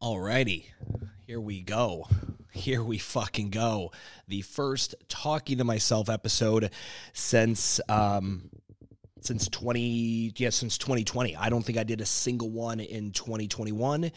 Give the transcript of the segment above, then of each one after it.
Alrighty, here we go. Here we fucking go. The first talking to myself episode since um since 20 yeah since 2020. I don't think I did a single one in 2021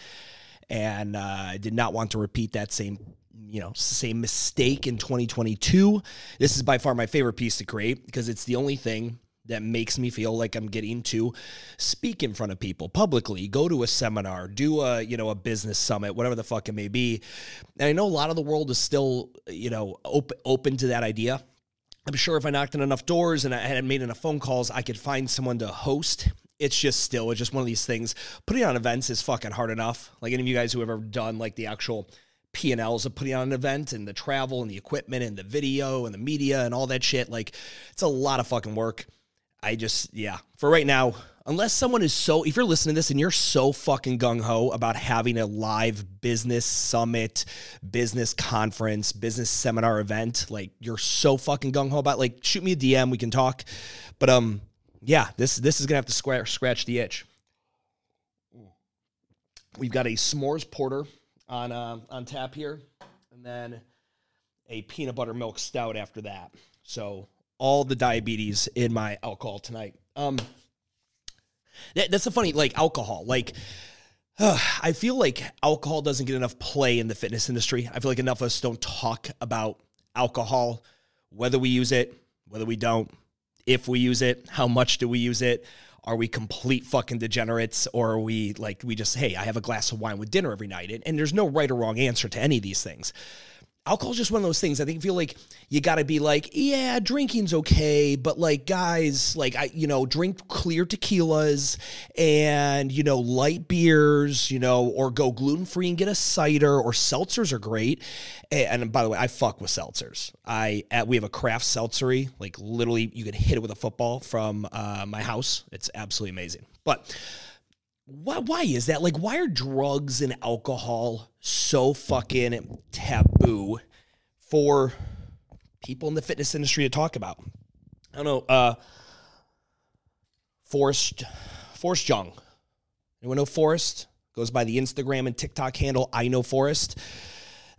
and uh, I did not want to repeat that same you know same mistake in 2022. This is by far my favorite piece to create because it's the only thing that makes me feel like I'm getting to speak in front of people publicly, go to a seminar, do a, you know, a business summit, whatever the fuck it may be. And I know a lot of the world is still, you know, open open to that idea. I'm sure if I knocked on enough doors and I had made enough phone calls, I could find someone to host. It's just still, it's just one of these things. Putting on events is fucking hard enough. Like any of you guys who have ever done like the actual P&Ls of putting on an event and the travel and the equipment and the video and the media and all that shit. Like it's a lot of fucking work. I just, yeah, for right now, unless someone is so, if you're listening to this and you're so fucking gung ho about having a live business summit, business conference, business seminar event, like you're so fucking gung ho about, like shoot me a DM, we can talk. But um, yeah, this this is gonna have to scratch scratch the itch. We've got a s'mores porter on uh, on tap here, and then a peanut butter milk stout after that. So all the diabetes in my alcohol tonight. Um, that, that's a funny like alcohol. Like, uh, I feel like alcohol doesn't get enough play in the fitness industry. I feel like enough of us don't talk about alcohol, whether we use it, whether we don't, if we use it, how much do we use it. Are we complete fucking degenerates or are we like, we just, hey, I have a glass of wine with dinner every night? And, and there's no right or wrong answer to any of these things alcohol's just one of those things. I think feel like you got to be like, yeah, drinking's okay, but like guys, like I, you know, drink clear tequilas and you know light beers, you know, or go gluten free and get a cider or seltzers are great. And, and by the way, I fuck with seltzers. I at, we have a craft seltzery, like literally you can hit it with a football from uh, my house. It's absolutely amazing, but why, why is that? Like, why are drugs and alcohol so fucking taboo for people in the fitness industry to talk about? I don't know. Uh, Forrest, Forrest Young. Anyone know Forrest? Goes by the Instagram and TikTok handle I know Forrest.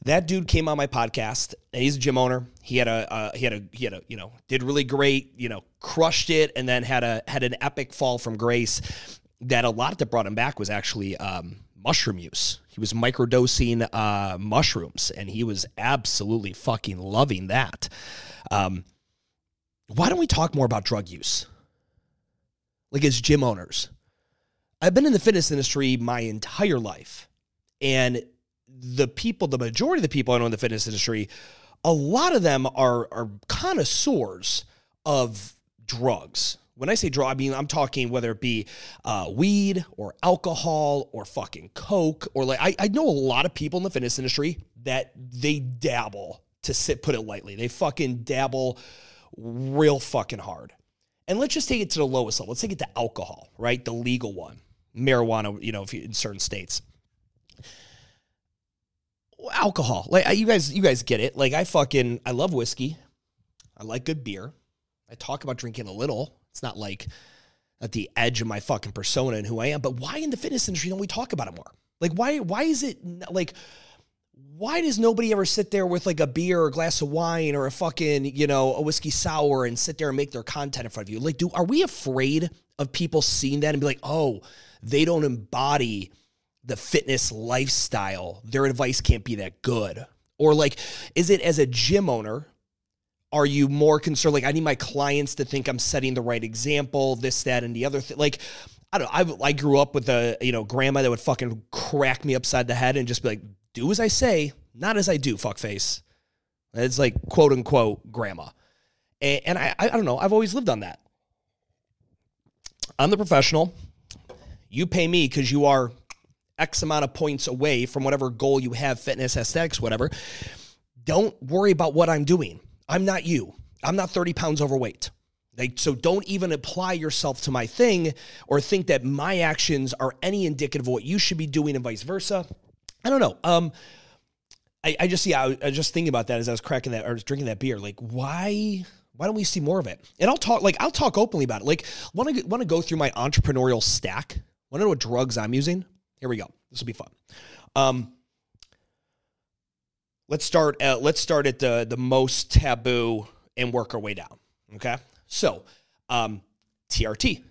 That dude came on my podcast. He's a gym owner. He had a uh, he had a he had a you know did really great. You know crushed it, and then had a had an epic fall from grace that a lot that brought him back was actually um, mushroom use. He was microdosing uh, mushrooms, and he was absolutely fucking loving that. Um, why don't we talk more about drug use? Like as gym owners, I've been in the fitness industry my entire life, and the people, the majority of the people I know in the fitness industry, a lot of them are are connoisseurs of drugs when I say draw, I mean I'm talking whether it be uh, weed or alcohol or fucking coke or like I, I know a lot of people in the fitness industry that they dabble to sit put it lightly. They fucking dabble real fucking hard. And let's just take it to the lowest level. Let's take it to alcohol, right? The legal one, marijuana. You know, if you, in certain states, alcohol. Like you guys, you guys get it. Like I fucking I love whiskey. I like good beer. I talk about drinking a little. It's not like at the edge of my fucking persona and who I am. But why in the fitness industry don't we talk about it more? Like why why is it like why does nobody ever sit there with like a beer or a glass of wine or a fucking, you know, a whiskey sour and sit there and make their content in front of you? Like, do are we afraid of people seeing that and be like, oh, they don't embody the fitness lifestyle. Their advice can't be that good. Or like, is it as a gym owner, are you more concerned? Like, I need my clients to think I'm setting the right example, this, that, and the other thing. Like, I don't know. I, I grew up with a, you know, grandma that would fucking crack me upside the head and just be like, do as I say, not as I do, fuckface. It's like quote unquote grandma. And, and I, I don't know. I've always lived on that. I'm the professional. You pay me because you are X amount of points away from whatever goal you have, fitness, aesthetics, whatever. Don't worry about what I'm doing. I'm not you. I'm not 30 pounds overweight. Like, so don't even apply yourself to my thing or think that my actions are any indicative of what you should be doing and vice versa. I don't know. Um, I, I just, yeah, I, I was just thinking about that as I was cracking that or drinking that beer. Like, why, why don't we see more of it? And I'll talk, like, I'll talk openly about it. Like, want to want to go through my entrepreneurial stack. Want to know what drugs I'm using? Here we go. This will be fun. Um, let's start. Uh, let's start at the the most taboo and work our way down. Okay. So, um, TRT.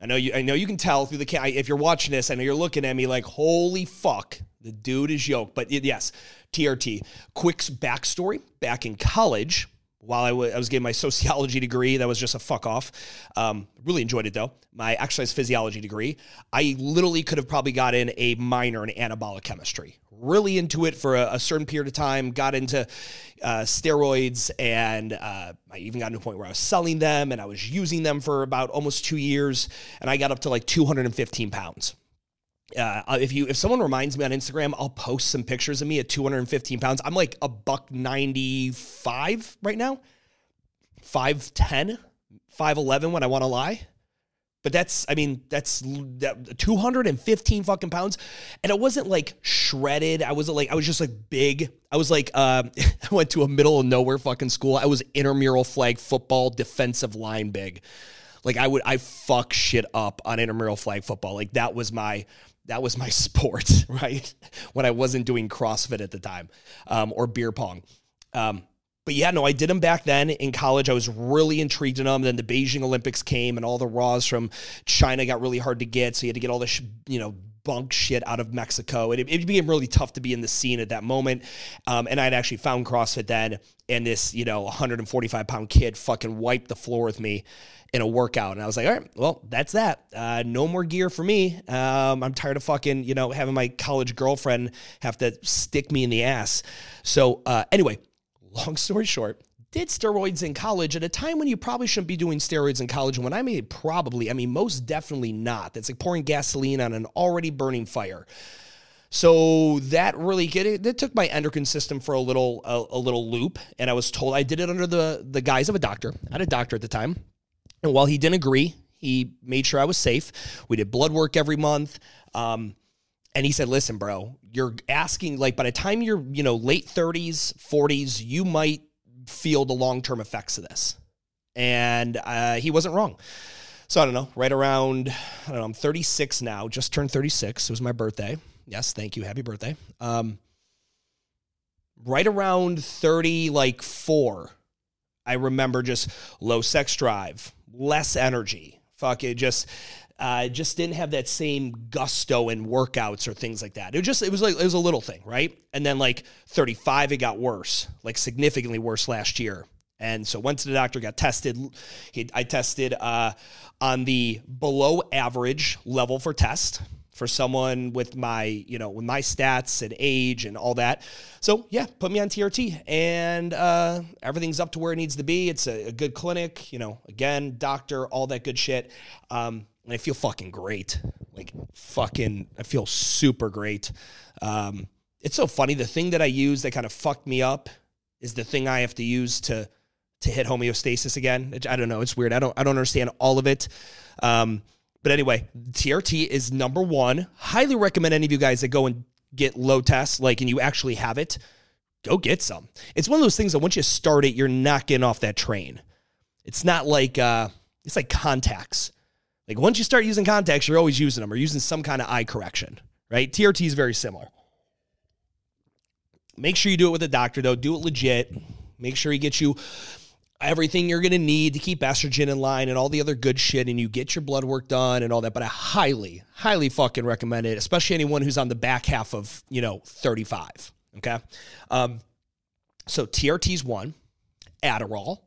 I know you. I know you can tell through the if you're watching this. I know you're looking at me like, "Holy fuck, the dude is yoked." But yes, TRT. Quick backstory: back in college, while I, w- I was getting my sociology degree, that was just a fuck off. Um, really enjoyed it though. My exercise physiology degree, I literally could have probably gotten a minor in anabolic chemistry. Really into it for a, a certain period of time. Got into uh, steroids, and uh, I even got to a point where I was selling them, and I was using them for about almost two years, and I got up to like 215 pounds. Uh, if you if someone reminds me on Instagram, I'll post some pictures of me at 215 pounds. I'm like a buck 95 right now, 5'10, 5'11 when I want to lie. But that's, I mean, that's that 215 fucking pounds. And it wasn't like shredded. I wasn't like, I was just like big. I was like, uh, I went to a middle of nowhere fucking school. I was intramural flag football defensive line big. Like I would, I fuck shit up on intramural flag football. Like that was my, that was my sport, right? when I wasn't doing CrossFit at the time um, or beer pong. Um, but yeah, no, I did them back then in college. I was really intrigued in them. Then the Beijing Olympics came, and all the raws from China got really hard to get. So you had to get all this, you know, bunk shit out of Mexico. It, it became really tough to be in the scene at that moment. Um, and I'd actually found CrossFit then, and this, you know, 145 pound kid fucking wiped the floor with me in a workout. And I was like, all right, well, that's that. Uh, no more gear for me. Um, I'm tired of fucking, you know, having my college girlfriend have to stick me in the ass. So, uh, anyway, long story short, did steroids in college at a time when you probably shouldn't be doing steroids in college. And when I mean probably, I mean most definitely not. That's like pouring gasoline on an already burning fire. So that really it, it took my endocrine system for a little a, a, little loop, and I was told I did it under the the guise of a doctor. I had a doctor at the time, and while he didn't agree, he made sure I was safe. We did blood work every month. Um, and he said, listen, bro, you're asking, like, by the time you're, you know, late 30s, 40s, you might feel the long term effects of this. And uh, he wasn't wrong. So I don't know, right around, I don't know, I'm 36 now, just turned 36. It was my birthday. Yes, thank you. Happy birthday. Um, right around 30, like four, I remember just low sex drive, less energy. Fuck it, just uh, just didn't have that same gusto in workouts or things like that. It just it was like it was a little thing, right? And then like 35, it got worse, like significantly worse last year. And so went to the doctor, got tested. He, I tested uh, on the below average level for test for someone with my, you know, with my stats and age and all that. So yeah, put me on TRT and uh, everything's up to where it needs to be. It's a, a good clinic, you know, again, doctor, all that good shit. Um, and I feel fucking great. Like fucking, I feel super great. Um, it's so funny. The thing that I use that kind of fucked me up is the thing I have to use to to hit homeostasis again. I don't know. It's weird. I don't I don't understand all of it. Um, but anyway, TRT is number one. Highly recommend any of you guys that go and get low tests, like, and you actually have it, go get some. It's one of those things that once you start it, you're not getting off that train. It's not like uh, it's like contacts. Like once you start using contacts, you're always using them or using some kind of eye correction, right? TRT is very similar. Make sure you do it with a doctor though. Do it legit. Make sure he gets you everything you're going to need to keep estrogen in line and all the other good shit and you get your blood work done and all that but i highly highly fucking recommend it especially anyone who's on the back half of you know 35 okay um so trt's one adderall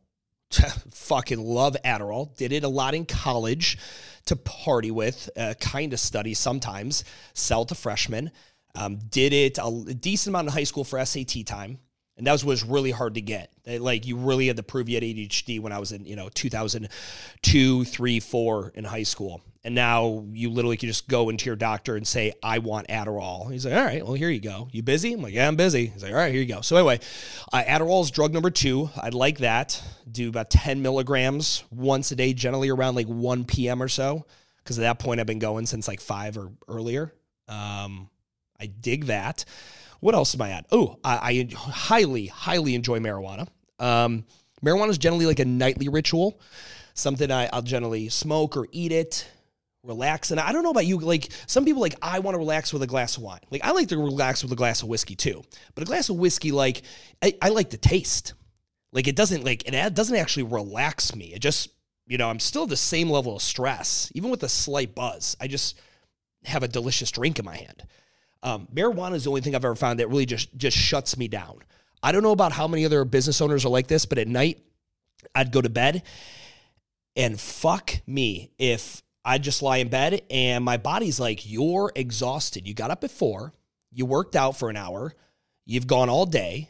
fucking love adderall. Did it a lot in college to party with uh, kind of study sometimes sell to freshmen. Um, did it a decent amount in high school for sat time and that was, was really hard to get. Like you really had to prove you had ADHD when I was in you know 2002, three, four in high school, and now you literally can just go into your doctor and say I want Adderall. He's like, all right, well here you go. You busy? I'm like, yeah, I'm busy. He's like, all right, here you go. So anyway, uh, Adderall is drug number two. I'd like that. Do about 10 milligrams once a day, generally around like 1 p.m. or so, because at that point I've been going since like five or earlier. Um, I dig that. What else am I at? Oh, I, I highly, highly enjoy marijuana. Um, marijuana is generally like a nightly ritual, something I, I'll generally smoke or eat it relax. And I don't know about you, like some people like I want to relax with a glass of wine. Like I like to relax with a glass of whiskey too. But a glass of whiskey, like I, I like the taste. Like it doesn't like it doesn't actually relax me. It just you know I'm still the same level of stress, even with a slight buzz. I just have a delicious drink in my hand. Um, marijuana is the only thing I've ever found that really just just shuts me down. I don't know about how many other business owners are like this, but at night I'd go to bed and fuck me if I just lie in bed and my body's like, you're exhausted. You got up at four, you worked out for an hour, you've gone all day,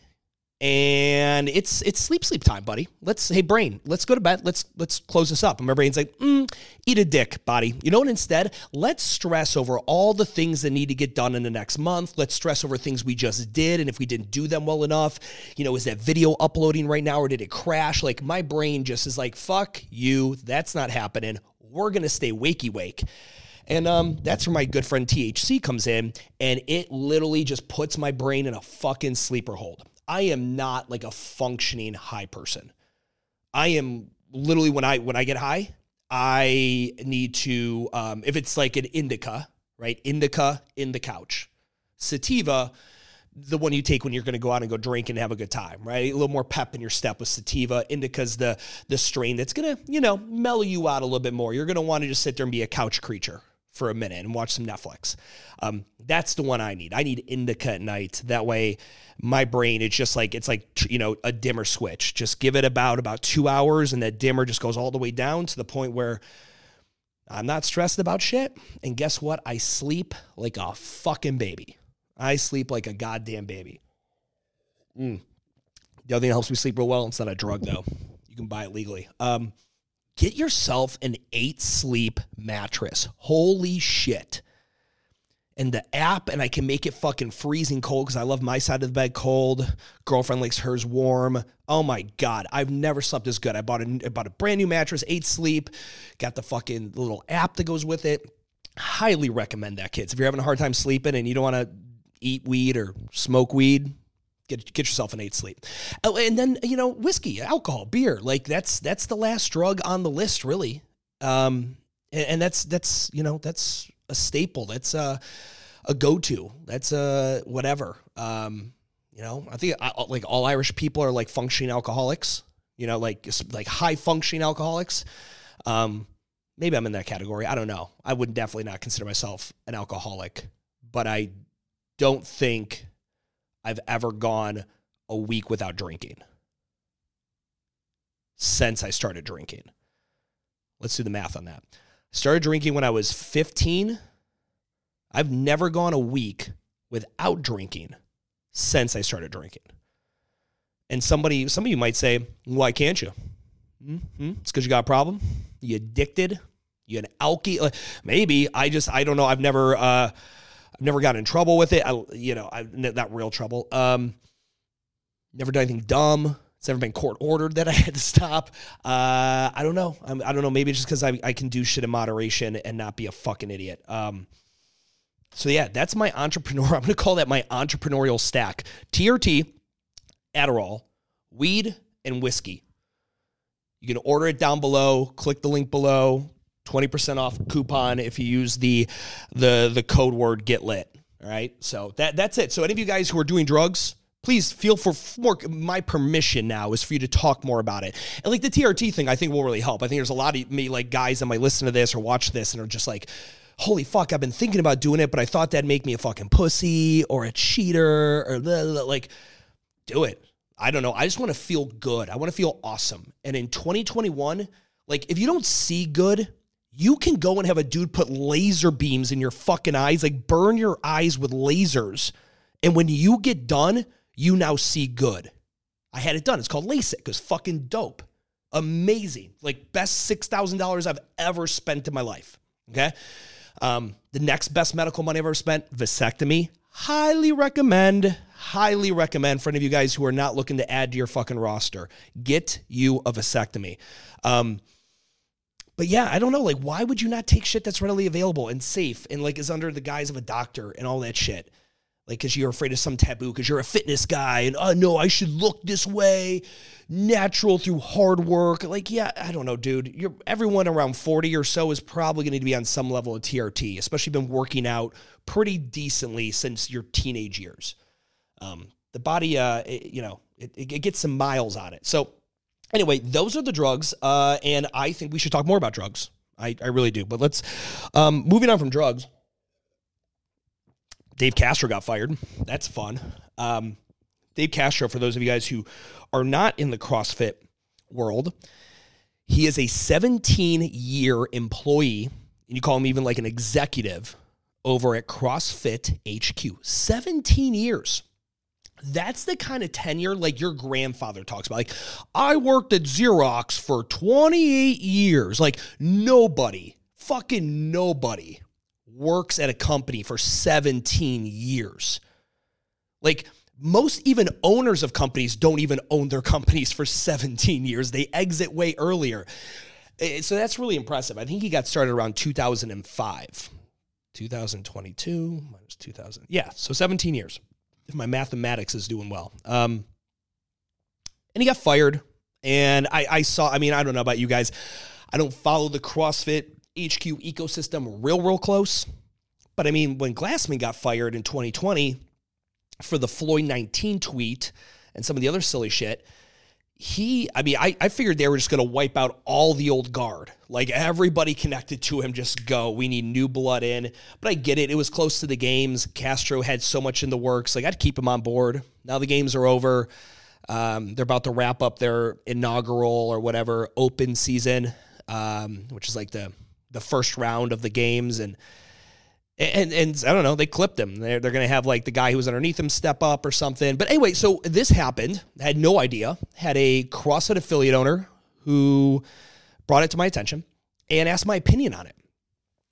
and it's it's sleep sleep time, buddy. Let's hey brain, let's go to bed. Let's let's close this up. And my brain's like, mm, eat a dick, body. You know what? Instead, let's stress over all the things that need to get done in the next month. Let's stress over things we just did, and if we didn't do them well enough, you know, is that video uploading right now or did it crash? Like my brain just is like, fuck you. That's not happening. We're gonna stay wakey wake. And um, that's where my good friend THC comes in, and it literally just puts my brain in a fucking sleeper hold. I am not like a functioning high person. I am literally when I when I get high, I need to um, if it's like an indica, right? Indica in the couch. Sativa, the one you take when you're going to go out and go drink and have a good time, right? A little more pep in your step with sativa. Indica's the the strain that's going to, you know, mellow you out a little bit more. You're going to want to just sit there and be a couch creature for a minute and watch some Netflix. Um, that's the one I need. I need indica at night. That way, my brain it's just like it's like you know a dimmer switch. Just give it about about two hours, and that dimmer just goes all the way down to the point where I'm not stressed about shit. And guess what? I sleep like a fucking baby. I sleep like a goddamn baby. Mm. The other thing that helps me sleep real well, it's not a drug though. You can buy it legally. Um, get yourself an eight sleep mattress. Holy shit. And the app, and I can make it fucking freezing cold because I love my side of the bed cold. Girlfriend likes hers warm. Oh my God. I've never slept as good. I bought a, I bought a brand new mattress, eight sleep, got the fucking little app that goes with it. Highly recommend that, kids. If you're having a hard time sleeping and you don't want to eat weed or smoke weed, get get yourself an eight sleep. Oh, and then you know whiskey, alcohol, beer, like that's that's the last drug on the list, really. Um, and, and that's that's you know that's a staple. That's a a go to. That's a whatever. Um, you know, I think I, like all Irish people are like functioning alcoholics. You know, like like high functioning alcoholics. Um, maybe I'm in that category. I don't know. I would definitely not consider myself an alcoholic, but I don't think I've ever gone a week without drinking since I started drinking. Let's do the math on that. Started drinking when I was 15. I've never gone a week without drinking since I started drinking. And somebody, some of you might say, why can't you? Mm-hmm. It's because you got a problem. You addicted. You an alky. Maybe I just I don't know. I've never uh, I've never gotten in trouble with it. I, you know, I not real trouble. Um, never done anything dumb. It's never been court ordered that I had to stop. Uh, I don't know. I'm, I do not know. Maybe just because I, I can do shit in moderation and not be a fucking idiot. Um, so yeah, that's my entrepreneur. I'm going to call that my entrepreneurial stack: TRT, Adderall, weed, and whiskey. You can order it down below. Click the link below. 20% off coupon if you use the the the code word get lit. All right. So that that's it. So any of you guys who are doing drugs, please feel for more my permission now is for you to talk more about it. And like the TRT thing, I think will really help. I think there's a lot of me like guys that might listen to this or watch this and are just like, holy fuck, I've been thinking about doing it, but I thought that'd make me a fucking pussy or a cheater or blah, blah, blah. like do it. I don't know. I just want to feel good. I want to feel awesome. And in 2021, like if you don't see good, you can go and have a dude put laser beams in your fucking eyes, like burn your eyes with lasers. And when you get done, you now see good. I had it done. It's called LASIK. It's fucking dope. Amazing. Like best $6,000 I've ever spent in my life. Okay. Um, the next best medical money I've ever spent, vasectomy. Highly recommend, highly recommend for any of you guys who are not looking to add to your fucking roster. Get you a vasectomy. Um, but yeah, I don't know. Like, why would you not take shit that's readily available and safe and like is under the guise of a doctor and all that shit? like because you're afraid of some taboo because you're a fitness guy and oh no i should look this way natural through hard work like yeah i don't know dude you're everyone around 40 or so is probably going to be on some level of trt especially been working out pretty decently since your teenage years um, the body uh, it, you know it, it gets some miles on it so anyway those are the drugs uh, and i think we should talk more about drugs i, I really do but let's um, moving on from drugs Dave Castro got fired. That's fun. Um, Dave Castro, for those of you guys who are not in the CrossFit world, he is a 17 year employee, and you call him even like an executive over at CrossFit HQ. 17 years. That's the kind of tenure like your grandfather talks about. Like, I worked at Xerox for 28 years. Like, nobody, fucking nobody works at a company for 17 years. Like most even owners of companies don't even own their companies for 17 years. They exit way earlier. Eh, so that's really impressive. I think he got started around 2005. 2022 minus 2000. Yeah, so 17 years. If my mathematics is doing well. Um, and he got fired. And I, I saw, I mean, I don't know about you guys. I don't follow the CrossFit HQ ecosystem real, real close. But I mean, when Glassman got fired in 2020 for the Floyd 19 tweet and some of the other silly shit, he, I mean, I, I figured they were just going to wipe out all the old guard. Like everybody connected to him, just go. We need new blood in. But I get it. It was close to the games. Castro had so much in the works. Like I'd keep him on board. Now the games are over. Um, they're about to wrap up their inaugural or whatever open season, um, which is like the the first round of the games and and and I don't know, they clipped him. They're, they're going to have like the guy who was underneath him step up or something. But anyway, so this happened. I had no idea. Had a CrossFit affiliate owner who brought it to my attention and asked my opinion on it.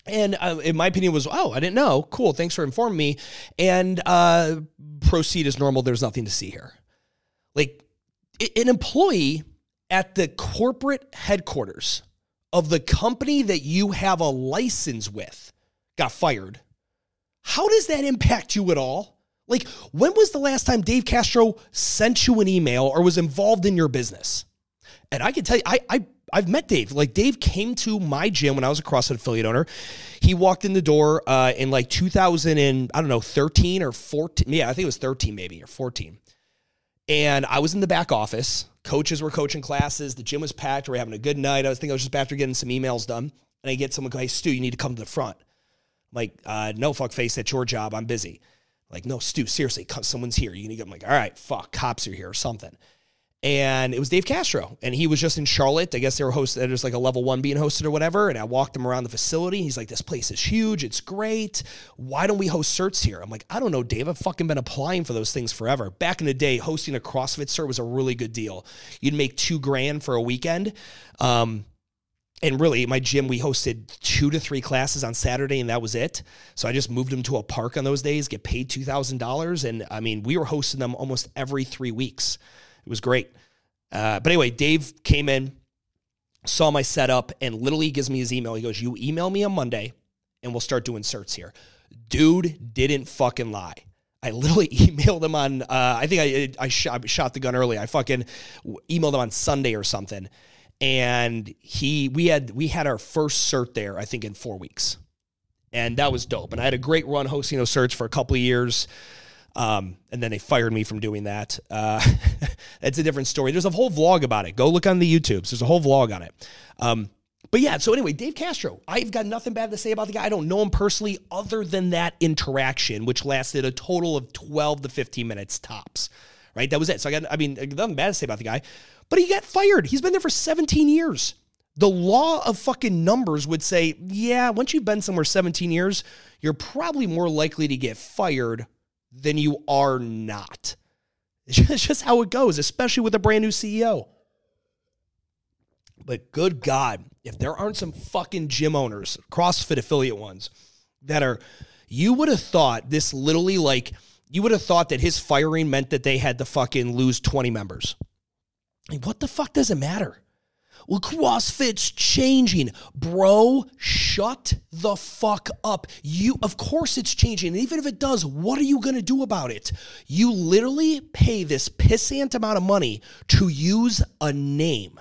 And uh, my opinion was, oh, I didn't know. Cool. Thanks for informing me. And uh, proceed as normal. There's nothing to see here. Like an employee at the corporate headquarters of the company that you have a license with got fired, how does that impact you at all? Like, when was the last time Dave Castro sent you an email or was involved in your business? And I can tell you, I, I I've met Dave. Like Dave came to my gym when I was a CrossFit affiliate owner. He walked in the door uh, in like 2000 and I don't know 13 or 14. Yeah, I think it was 13 maybe or 14. And I was in the back office. Coaches were coaching classes. The gym was packed. We were having a good night. I was thinking I was just after getting some emails done. And I get someone go, Hey, Stu, you need to come to the front. Like, uh, no, fuck face. That's your job. I'm busy. Like, no, Stu, seriously, someone's here. You need to get, I'm like, all right, fuck, cops are here or something and it was Dave Castro, and he was just in Charlotte. I guess they were hosted. There's like a level one being hosted or whatever. And I walked him around the facility. He's like, "This place is huge. It's great. Why don't we host certs here?" I'm like, "I don't know, Dave. I've fucking been applying for those things forever. Back in the day, hosting a CrossFit cert was a really good deal. You'd make two grand for a weekend." Um, and really, my gym, we hosted two to three classes on Saturday, and that was it. So I just moved them to a park on those days, get paid two thousand dollars, and I mean, we were hosting them almost every three weeks. It was great. Uh, but anyway, Dave came in, saw my setup, and literally gives me his email. He goes, You email me on Monday, and we'll start doing certs here. Dude didn't fucking lie. I literally emailed him on, uh, I think I, I shot the gun early. I fucking emailed him on Sunday or something. And he, we had, we had our first cert there, I think in four weeks. And that was dope. And I had a great run hosting those certs for a couple of years. Um, and then they fired me from doing that. Uh, that's a different story. There's a whole vlog about it. Go look on the YouTubes. There's a whole vlog on it. Um, but yeah, so anyway, Dave Castro, I've got nothing bad to say about the guy. I don't know him personally other than that interaction, which lasted a total of 12 to 15 minutes tops. Right? That was it. So I got, I mean, nothing bad to say about the guy, but he got fired. He's been there for 17 years. The law of fucking numbers would say, yeah, once you've been somewhere 17 years, you're probably more likely to get fired than you are not. It's just how it goes, especially with a brand new CEO. But good God, if there aren't some fucking gym owners, CrossFit affiliate ones, that are, you would have thought this literally like, you would have thought that his firing meant that they had to fucking lose 20 members. What the fuck does it matter? well, CrossFit's changing. Bro, shut the fuck up. You of course it's changing. And even if it does, what are you gonna do about it? You literally pay this pissant amount of money to use a name.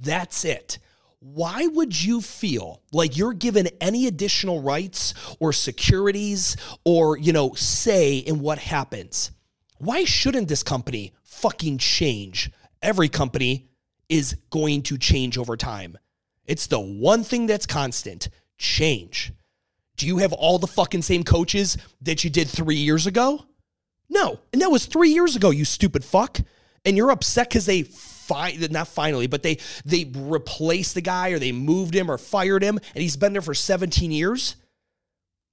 That's it. Why would you feel like you're given any additional rights or securities or, you know, say in what happens? Why shouldn't this company fucking change? Every company is going to change over time. It's the one thing that's constant change. Do you have all the fucking same coaches that you did three years ago? No. And that was three years ago, you stupid fuck. And you're upset because they fi- not finally, but they they replaced the guy or they moved him or fired him, and he's been there for 17 years.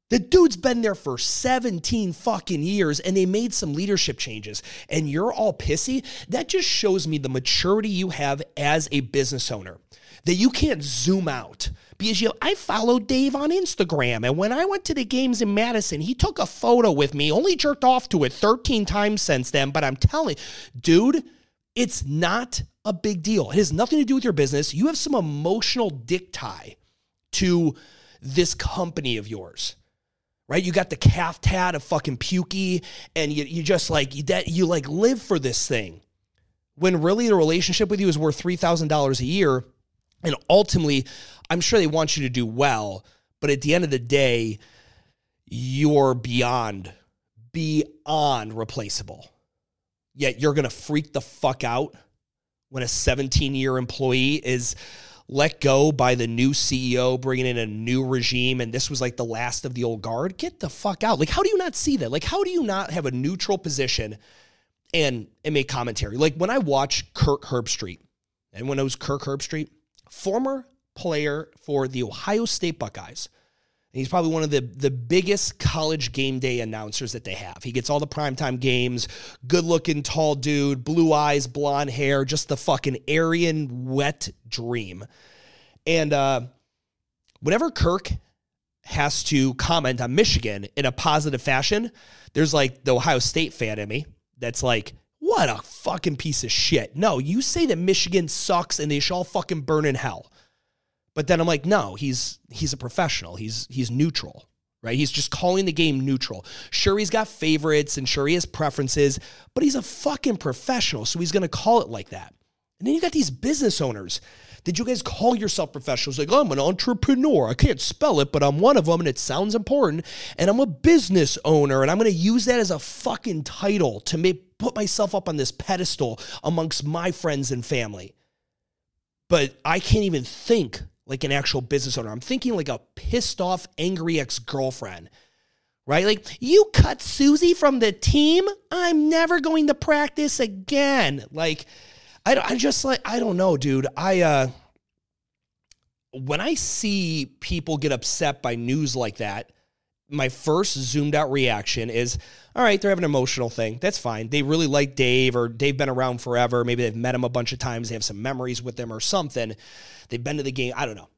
The dude's been there for 17 fucking years and they made some leadership changes and you're all pissy. That just shows me the maturity you have as a business owner. That you can't zoom out because you I followed Dave on Instagram and when I went to the games in Madison, he took a photo with me. Only jerked off to it 13 times since then, but I'm telling, dude, it's not a big deal. It has nothing to do with your business. You have some emotional dick tie to this company of yours right? You got the calf tat of fucking Pukie, and you, you just like you, that you like live for this thing. When really the relationship with you is worth three thousand dollars a year, and ultimately, I'm sure they want you to do well, but at the end of the day, you're beyond beyond replaceable. Yet you're gonna freak the fuck out when a 17 year employee is let go by the new CEO, bringing in a new regime, and this was like the last of the old guard. Get the fuck out. Like, how do you not see that? Like, how do you not have a neutral position and, and make commentary? Like, when I watch Kirk Herbstreit, it was Kirk Herbstreit, former player for the Ohio State Buckeyes, he's probably one of the, the biggest college game day announcers that they have. He gets all the primetime games, good looking, tall dude, blue eyes, blonde hair, just the fucking Aryan wet dream. And uh, whenever Kirk has to comment on Michigan in a positive fashion, there's like the Ohio State fan in me that's like, what a fucking piece of shit. No, you say that Michigan sucks and they should all fucking burn in hell. But then I'm like, no, he's he's a professional. He's he's neutral, right? He's just calling the game neutral. Sure, he's got favorites and sure he has preferences, but he's a fucking professional, so he's gonna call it like that. And then you got these business owners. Did you guys call yourself professionals? Like, oh, I'm an entrepreneur. I can't spell it, but I'm one of them and it sounds important. And I'm a business owner and I'm going to use that as a fucking title to make, put myself up on this pedestal amongst my friends and family. But I can't even think like an actual business owner. I'm thinking like a pissed off, angry ex girlfriend, right? Like, you cut Susie from the team. I'm never going to practice again. Like, I, I just like, I don't know, dude. I, uh, when I see people get upset by news like that, my first zoomed out reaction is all right, they're having an emotional thing. That's fine. They really like Dave, or Dave been around forever. Maybe they've met him a bunch of times. They have some memories with him or something. They've been to the game. I don't know.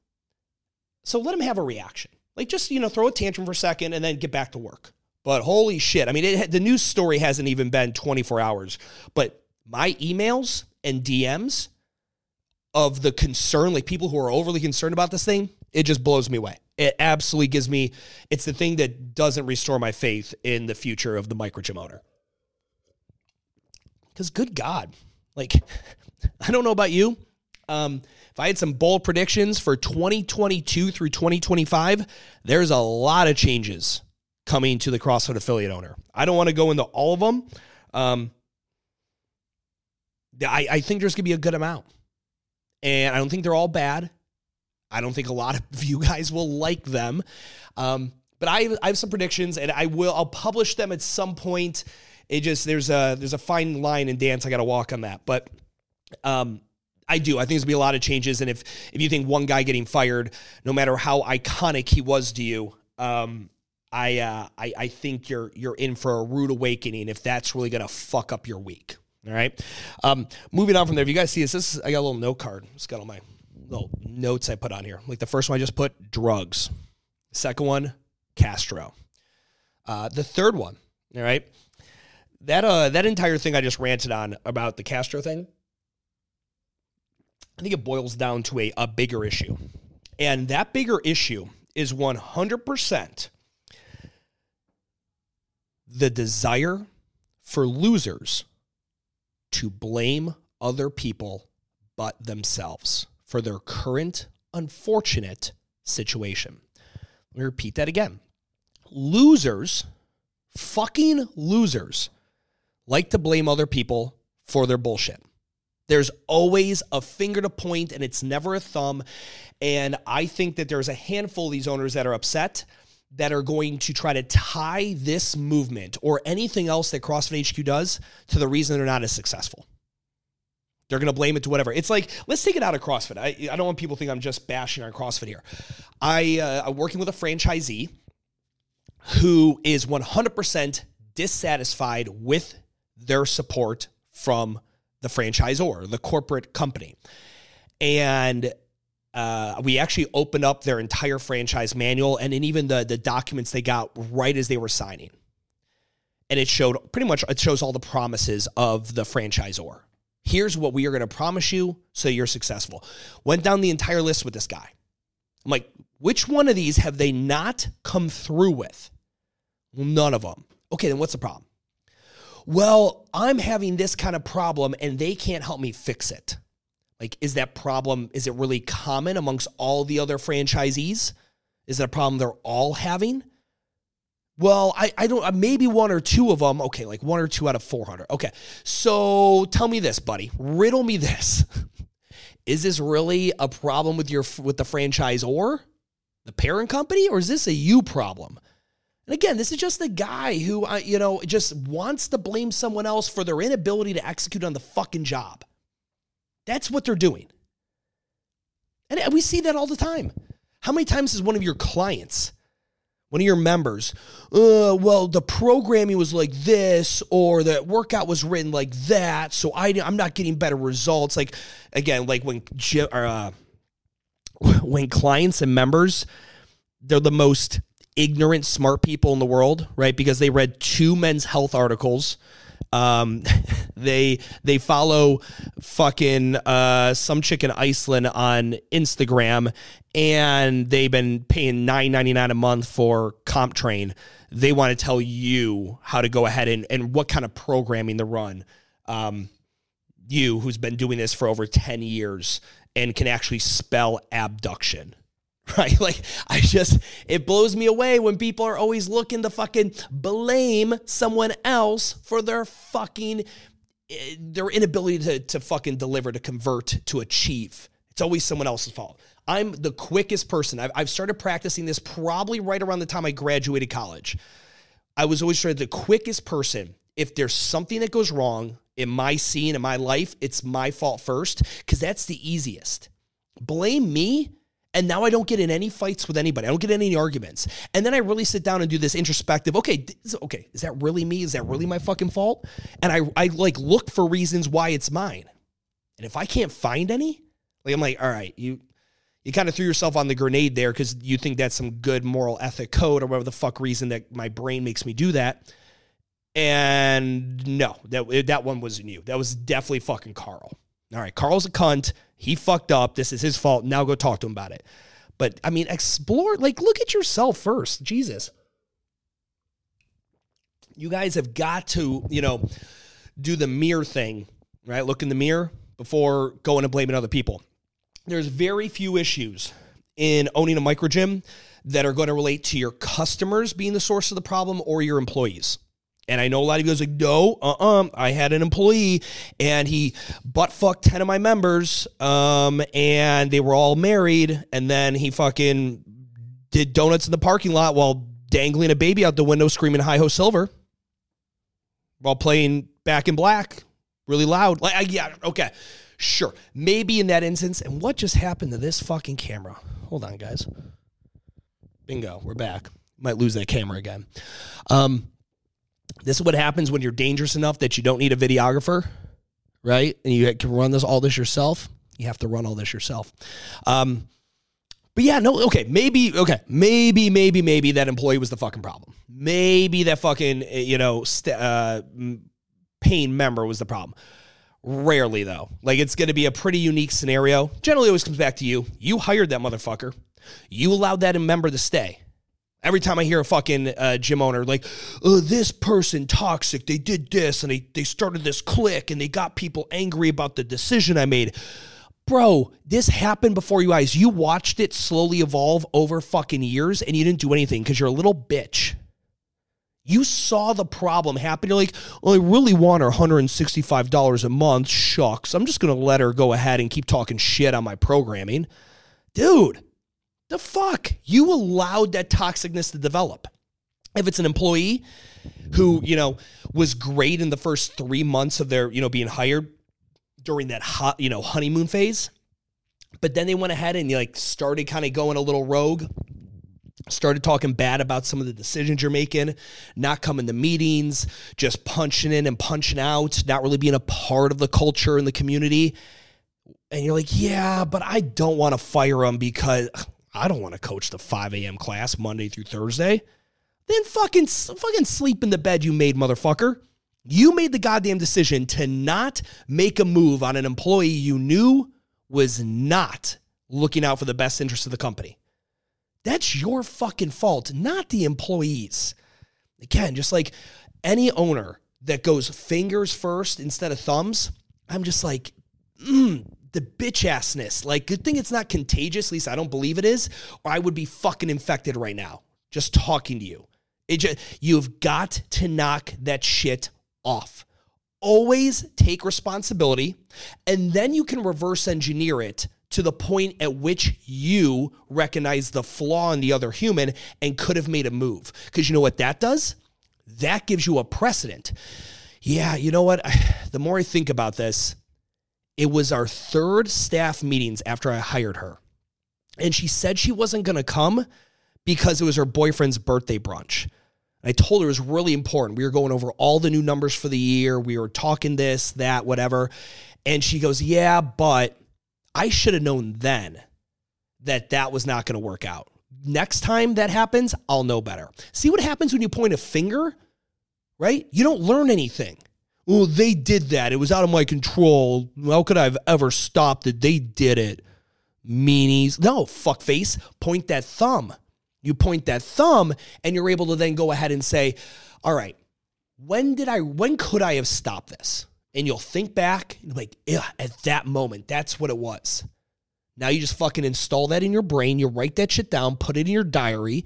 So let him have a reaction. Like just, you know, throw a tantrum for a second and then get back to work. But holy shit. I mean, it, the news story hasn't even been 24 hours, but my emails and DMs of the concern, like people who are overly concerned about this thing, it just blows me away. It absolutely gives me, it's the thing that doesn't restore my faith in the future of the microgym owner. Because good God, like, I don't know about you. Um, if I had some bold predictions for 2022 through 2025, there's a lot of changes coming to the CrossFit affiliate owner. I don't want to go into all of them. Um, I, I think there's going to be a good amount. And I don't think they're all bad. I don't think a lot of you guys will like them. Um, but I, I have some predictions and I will I'll publish them at some point. It just there's a there's a fine line in dance I got to walk on that. But um, I do. I think there's gonna be a lot of changes. And if if you think one guy getting fired, no matter how iconic he was to you, um, I, uh, I I think you're you're in for a rude awakening if that's really gonna fuck up your week. All right. Um, moving on from there, if you guys see this, this is, I got a little note card. It's got all my little notes I put on here. Like the first one I just put drugs. Second one, Castro. Uh, the third one, all right. That uh that entire thing I just ranted on about the Castro thing. I think it boils down to a, a bigger issue. And that bigger issue is 100% the desire for losers to blame other people but themselves for their current unfortunate situation. Let me repeat that again. Losers, fucking losers, like to blame other people for their bullshit. There's always a finger to point and it's never a thumb. And I think that there's a handful of these owners that are upset that are going to try to tie this movement or anything else that CrossFit HQ does to the reason they're not as successful. They're going to blame it to whatever. It's like, let's take it out of CrossFit. I, I don't want people to think I'm just bashing on CrossFit here. I, uh, I'm working with a franchisee who is 100% dissatisfied with their support from the franchisor, the corporate company. And uh, we actually opened up their entire franchise manual and then even the, the documents they got right as they were signing. And it showed pretty much, it shows all the promises of the franchisor. Here's what we are going to promise you so you're successful. Went down the entire list with this guy. I'm like, which one of these have they not come through with? None of them. Okay, then what's the problem? Well, I'm having this kind of problem and they can't help me fix it. Like, is that problem, is it really common amongst all the other franchisees? Is that a problem they're all having? Well, I, I don't, uh, maybe one or two of them. Okay, like one or two out of 400. Okay. So tell me this, buddy. Riddle me this. is this really a problem with your, with the franchise or the parent company, or is this a you problem? And again, this is just a guy who, uh, you know, just wants to blame someone else for their inability to execute on the fucking job. That's what they're doing. And we see that all the time. How many times has one of your clients, one of your members, uh, well, the programming was like this, or the workout was written like that, so I, I'm not getting better results. Like, again, like when, uh, when clients and members, they're the most ignorant, smart people in the world, right? Because they read two men's health articles. Um, they they follow fucking uh, some chick in Iceland on Instagram, and they've been paying nine ninety nine a month for CompTrain. They want to tell you how to go ahead and and what kind of programming to run. Um, you who's been doing this for over ten years and can actually spell abduction right? Like, I just, it blows me away when people are always looking to fucking blame someone else for their fucking, eh, their inability to, to fucking deliver, to convert, to achieve. It's always someone else's fault. I'm the quickest person. I've, I've started practicing this probably right around the time I graduated college. I was always the quickest person. If there's something that goes wrong in my scene, in my life, it's my fault first, because that's the easiest. Blame me and now I don't get in any fights with anybody. I don't get in any arguments. And then I really sit down and do this introspective. Okay, okay, is that really me? Is that really my fucking fault? And I I like look for reasons why it's mine. And if I can't find any, like I'm like, all right, you you kind of threw yourself on the grenade there because you think that's some good moral ethic code or whatever the fuck reason that my brain makes me do that. And no, that that one wasn't you. That was definitely fucking Carl. All right, Carl's a cunt. He fucked up. This is his fault. Now go talk to him about it. But I mean, explore, like, look at yourself first. Jesus. You guys have got to, you know, do the mirror thing, right? Look in the mirror before going and blaming other people. There's very few issues in owning a micro gym that are going to relate to your customers being the source of the problem or your employees. And I know a lot of you guys like, no, uh uh-uh. uh I had an employee and he butt fucked 10 of my members. Um, and they were all married. And then he fucking did donuts in the parking lot while dangling a baby out the window, screaming hi ho silver while playing back in black really loud. Like, yeah, okay, sure. Maybe in that instance. And what just happened to this fucking camera? Hold on, guys. Bingo, we're back. Might lose that camera again. Um, this is what happens when you're dangerous enough that you don't need a videographer, right? And you can run this all this yourself. You have to run all this yourself. Um, but yeah, no, okay, maybe, okay, maybe, maybe, maybe that employee was the fucking problem. Maybe that fucking, you know, st- uh, pain member was the problem. Rarely, though. Like, it's going to be a pretty unique scenario. Generally, always comes back to you. You hired that motherfucker. You allowed that member to stay. Every time I hear a fucking uh, gym owner like, oh, this person toxic, they did this and they, they started this clique and they got people angry about the decision I made. Bro, this happened before you eyes. You watched it slowly evolve over fucking years and you didn't do anything because you're a little bitch. You saw the problem happen. You're like, well, I really want her $165 a month. Shucks. I'm just going to let her go ahead and keep talking shit on my programming. Dude, the fuck? You allowed that toxicness to develop. If it's an employee who, you know, was great in the first three months of their, you know, being hired during that hot, you know, honeymoon phase, but then they went ahead and like started kind of going a little rogue, started talking bad about some of the decisions you're making, not coming to meetings, just punching in and punching out, not really being a part of the culture and the community. And you're like, yeah, but I don't want to fire them because I don't want to coach the 5 a.m. class Monday through Thursday. Then fucking fucking sleep in the bed you made, motherfucker. You made the goddamn decision to not make a move on an employee you knew was not looking out for the best interest of the company. That's your fucking fault, not the employees. Again, just like any owner that goes fingers first instead of thumbs, I'm just like, mm, the bitch assness. Like, good thing it's not contagious. At least I don't believe it is, or I would be fucking infected right now just talking to you. It just, you've got to knock that shit off. Always take responsibility, and then you can reverse engineer it to the point at which you recognize the flaw in the other human and could have made a move. Because you know what that does? That gives you a precedent. Yeah, you know what? The more I think about this, it was our third staff meetings after I hired her. And she said she wasn't going to come because it was her boyfriend's birthday brunch. I told her it was really important. We were going over all the new numbers for the year. We were talking this, that, whatever. And she goes, Yeah, but I should have known then that that was not going to work out. Next time that happens, I'll know better. See what happens when you point a finger, right? You don't learn anything well, they did that. It was out of my control. How could I have ever stopped it? They did it. Meanies. No, fuckface. Point that thumb. You point that thumb, and you're able to then go ahead and say, all right, when did I, when could I have stopped this? And you'll think back, and like, yeah, at that moment, that's what it was. Now you just fucking install that in your brain. You write that shit down, put it in your diary.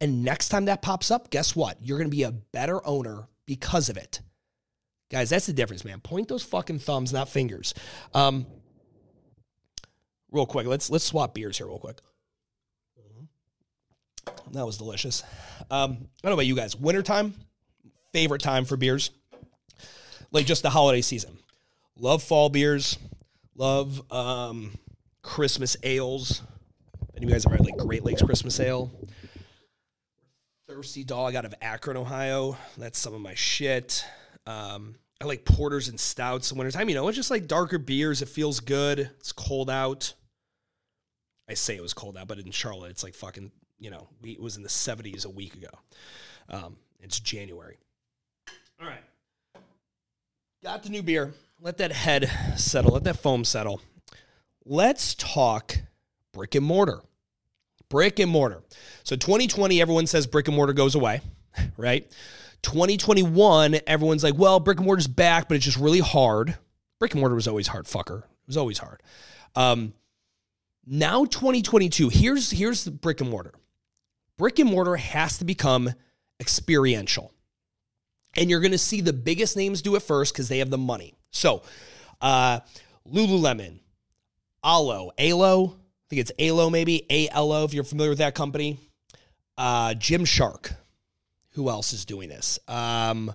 And next time that pops up, guess what? You're going to be a better owner because of it. Guys, that's the difference, man. Point those fucking thumbs, not fingers. Um, real quick, let's let's swap beers here, real quick. That was delicious. Um, I don't know about you guys. Wintertime, favorite time for beers. Like just the holiday season. Love fall beers. Love um, Christmas ales. Any of you guys ever had like Great Lakes Christmas Ale? Thirsty Dog out of Akron, Ohio. That's some of my shit. Um, I like porters and stouts in wintertime. You know, it's just like darker beers. It feels good. It's cold out. I say it was cold out, but in Charlotte, it's like fucking, you know, we, it was in the 70s a week ago. Um, it's January. All right. Got the new beer. Let that head settle. Let that foam settle. Let's talk brick and mortar. Brick and mortar. So 2020, everyone says brick and mortar goes away, right? 2021, everyone's like, well, brick and mortar's back, but it's just really hard. Brick and mortar was always hard, fucker. It was always hard. Um, now 2022, here's here's the brick and mortar. Brick and mortar has to become experiential. And you're gonna see the biggest names do it first because they have the money. So uh Lululemon, Alo, Alo, I think it's Alo maybe, A-L-O if you're familiar with that company. Uh Gymshark, who else is doing this? Um,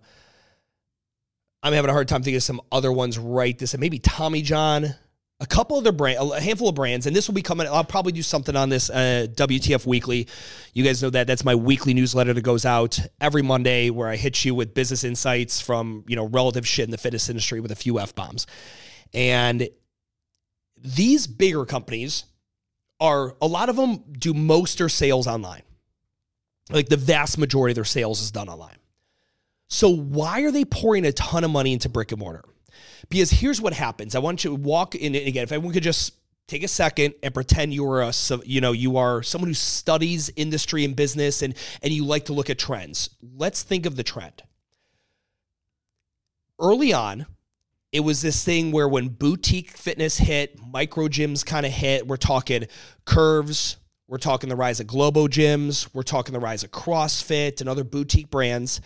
I'm having a hard time thinking of some other ones right this, and maybe Tommy John, a couple other brand, a handful of brands, and this will be coming. I'll probably do something on this uh, WTF Weekly. You guys know that that's my weekly newsletter that goes out every Monday, where I hit you with business insights from you know relative shit in the fitness industry with a few f bombs, and these bigger companies are a lot of them do most their sales online. Like the vast majority of their sales is done online. So why are they pouring a ton of money into brick and mortar? Because here's what happens. I want you to walk in again. If everyone could just take a second and pretend you are a you know you are someone who studies industry and business and and you like to look at trends let's think of the trend early on it was this thing where when boutique fitness hit micro gyms kind of hit we're talking curves we're talking the rise of globo gyms we're talking the rise of crossfit and other boutique brands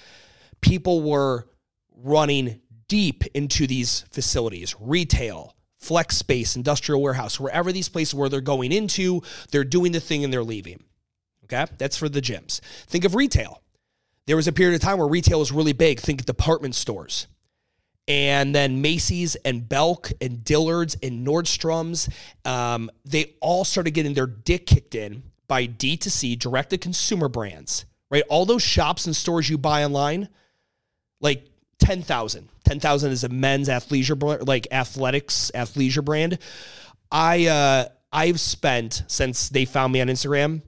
people were running deep into these facilities retail flex space, industrial warehouse, wherever these places where they're going into, they're doing the thing and they're leaving. Okay? That's for the gyms. Think of retail. There was a period of time where retail was really big. Think department stores. And then Macy's and Belk and Dillard's and Nordstrom's, um, they all started getting their dick kicked in by D2C, direct to consumer brands, right? All those shops and stores you buy online, like 10,000. 10,000 is a men's athleisure like athletics athleisure brand. I uh I've spent since they found me on Instagram,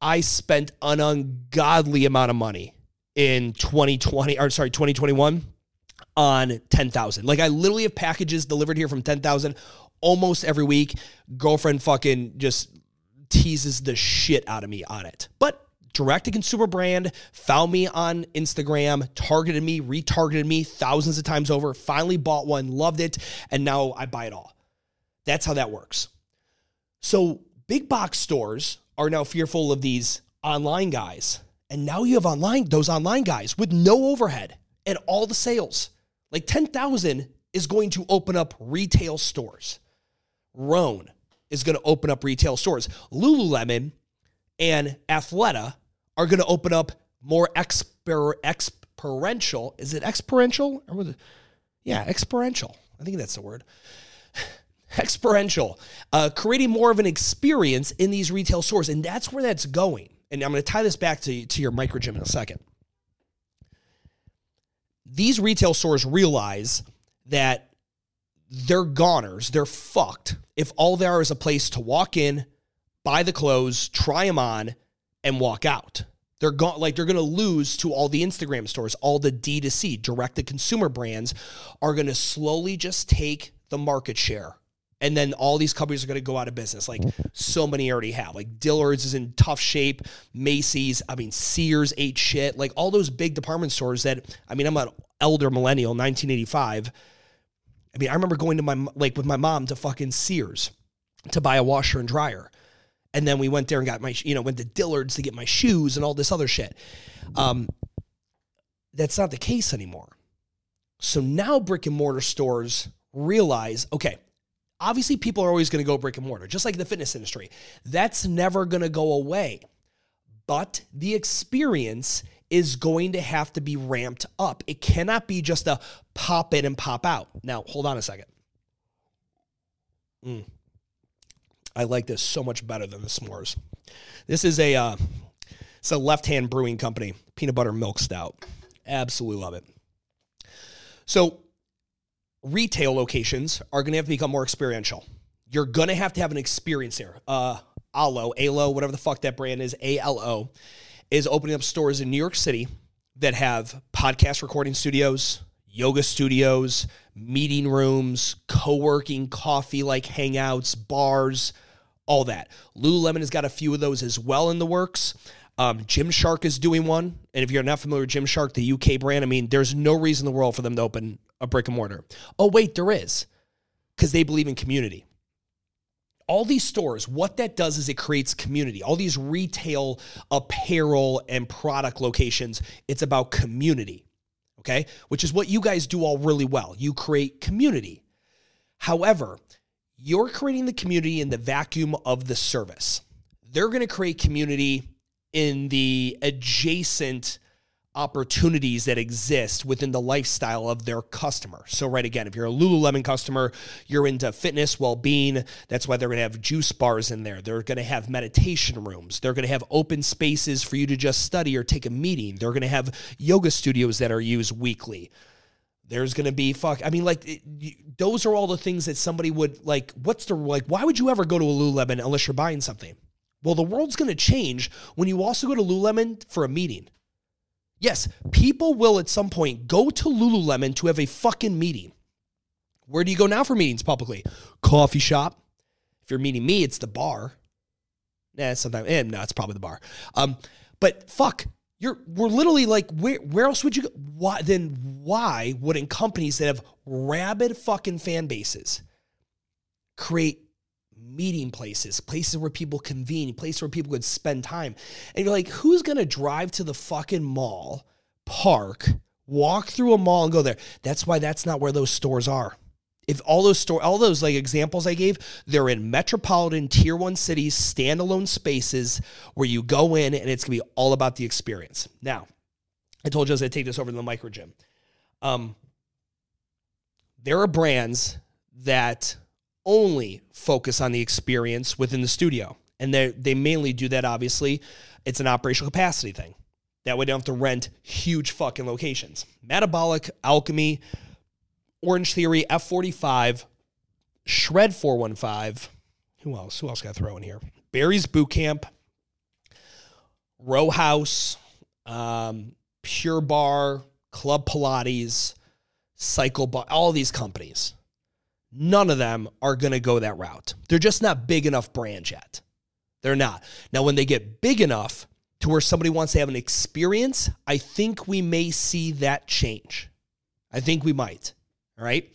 I spent an ungodly amount of money in 2020 or sorry, 2021 on 10,000. Like I literally have packages delivered here from 10,000 almost every week. Girlfriend fucking just teases the shit out of me on it. But direct to consumer brand, found me on Instagram, targeted me, retargeted me thousands of times over, finally bought one, loved it, and now I buy it all. That's how that works. So big box stores are now fearful of these online guys. And now you have online those online guys with no overhead and all the sales. Like 10,000 is going to open up retail stores. Rhone is going to open up retail stores. Lululemon and Athleta are going to open up more exper- experiential. Is it experiential? Or was it? Yeah, experiential. I think that's the word. experiential, uh, creating more of an experience in these retail stores. And that's where that's going. And I'm going to tie this back to, to your micro gym in a second. These retail stores realize that they're goners, they're fucked if all there is a place to walk in, buy the clothes, try them on, and walk out. They're going like they're going to lose to all the Instagram stores, all the D2C, direct to consumer brands are going to slowly just take the market share. And then all these companies are going to go out of business. Like so many already have. Like Dillard's is in tough shape. Macy's, I mean, Sears ate shit. Like all those big department stores that, I mean, I'm an elder millennial, 1985. I mean, I remember going to my, like with my mom to fucking Sears to buy a washer and dryer. And then we went there and got my, you know, went to Dillard's to get my shoes and all this other shit. Um, that's not the case anymore. So now brick and mortar stores realize, okay, obviously people are always going to go brick and mortar, just like the fitness industry. That's never going to go away. But the experience is going to have to be ramped up. It cannot be just a pop in and pop out. Now, hold on a second. Mm. I like this so much better than the s'mores. This is a uh, it's a left hand brewing company, peanut butter milk stout. Absolutely love it. So retail locations are going to have to become more experiential. You're going to have to have an experience here. Uh, Alo, Alo, whatever the fuck that brand is, A L O, is opening up stores in New York City that have podcast recording studios, yoga studios, meeting rooms, co working, coffee like hangouts, bars, all that. Lululemon has got a few of those as well in the works. Um, Gymshark is doing one. And if you're not familiar with Gymshark, the UK brand, I mean, there's no reason in the world for them to open a brick and mortar. Oh, wait, there is. Because they believe in community. All these stores, what that does is it creates community. All these retail apparel and product locations, it's about community. Okay. Which is what you guys do all really well. You create community. However, you're creating the community in the vacuum of the service. They're going to create community in the adjacent opportunities that exist within the lifestyle of their customer. So, right again, if you're a Lululemon customer, you're into fitness, well being. That's why they're going to have juice bars in there. They're going to have meditation rooms. They're going to have open spaces for you to just study or take a meeting. They're going to have yoga studios that are used weekly. There's going to be fuck. I mean, like, it, you, those are all the things that somebody would like. What's the, like, why would you ever go to a Lululemon unless you're buying something? Well, the world's going to change when you also go to Lululemon for a meeting. Yes, people will at some point go to Lululemon to have a fucking meeting. Where do you go now for meetings publicly? Coffee shop. If you're meeting me, it's the bar. Nah, sometimes, eh, no, it's probably the bar. Um, but fuck, you're we're literally like, where where else would you go? Why then? Why wouldn't companies that have rabid fucking fan bases create meeting places, places where people convene, places where people could spend time? And you're like, who's gonna drive to the fucking mall, park, walk through a mall, and go there? That's why that's not where those stores are if all those store all those like examples I gave, they're in metropolitan tier one cities, standalone spaces where you go in and it's gonna be all about the experience. Now, I told you I was gonna take this over to the micro gym. Um, there are brands that only focus on the experience within the studio. And they they mainly do that, obviously. It's an operational capacity thing. That way they don't have to rent huge fucking locations. Metabolic, Alchemy, Orange Theory, F45, Shred 415. Who else? Who else got throw in here? Barry's Boot Camp, Row House, um, Pure Barre, Club Pilates, Cycle Bar, all these companies. None of them are going to go that route. They're just not big enough brands yet. They're not. Now, when they get big enough to where somebody wants to have an experience, I think we may see that change. I think we might. All right.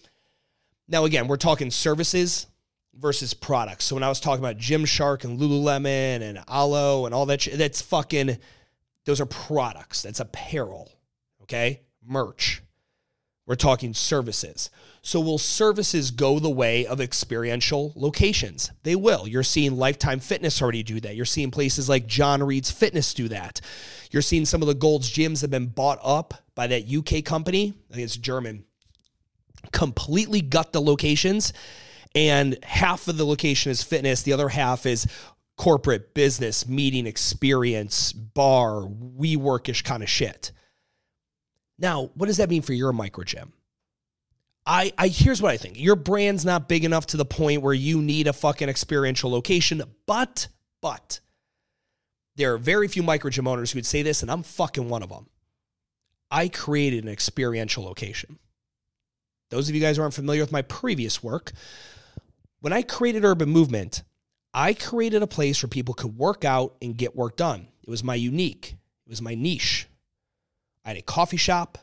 Now, again, we're talking services versus products. So when I was talking about Gymshark and Lululemon and Alo and all that, that's fucking, those are products. That's apparel. Okay. Merch. We're talking services. So will services go the way of experiential locations? They will. You're seeing Lifetime Fitness already do that. You're seeing places like John Reed's Fitness do that. You're seeing some of the Gold's gyms have been bought up by that UK company. I think it's German completely gut the locations and half of the location is fitness the other half is corporate business meeting experience bar we workish kind of shit now what does that mean for your micro gym I, I here's what I think. Your brand's not big enough to the point where you need a fucking experiential location, but but there are very few micro gym owners who would say this, and I'm fucking one of them. I created an experiential location. Those of you guys who aren't familiar with my previous work, when I created Urban Movement, I created a place where people could work out and get work done. It was my unique, it was my niche. I had a coffee shop.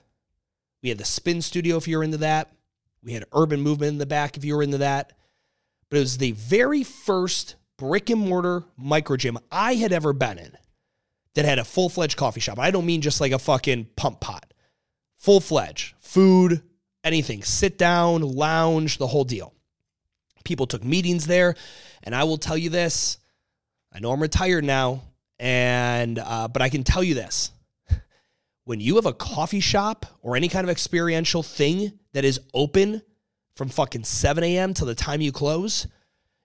We had the spin studio if you're into that. We had urban movement in the back if you were into that. But it was the very first brick and mortar micro gym I had ever been in that had a full fledged coffee shop. I don't mean just like a fucking pump pot, full fledged food, anything, sit down, lounge, the whole deal. People took meetings there. And I will tell you this I know I'm retired now, and uh, but I can tell you this. When you have a coffee shop or any kind of experiential thing that is open from fucking 7 a.m. to the time you close,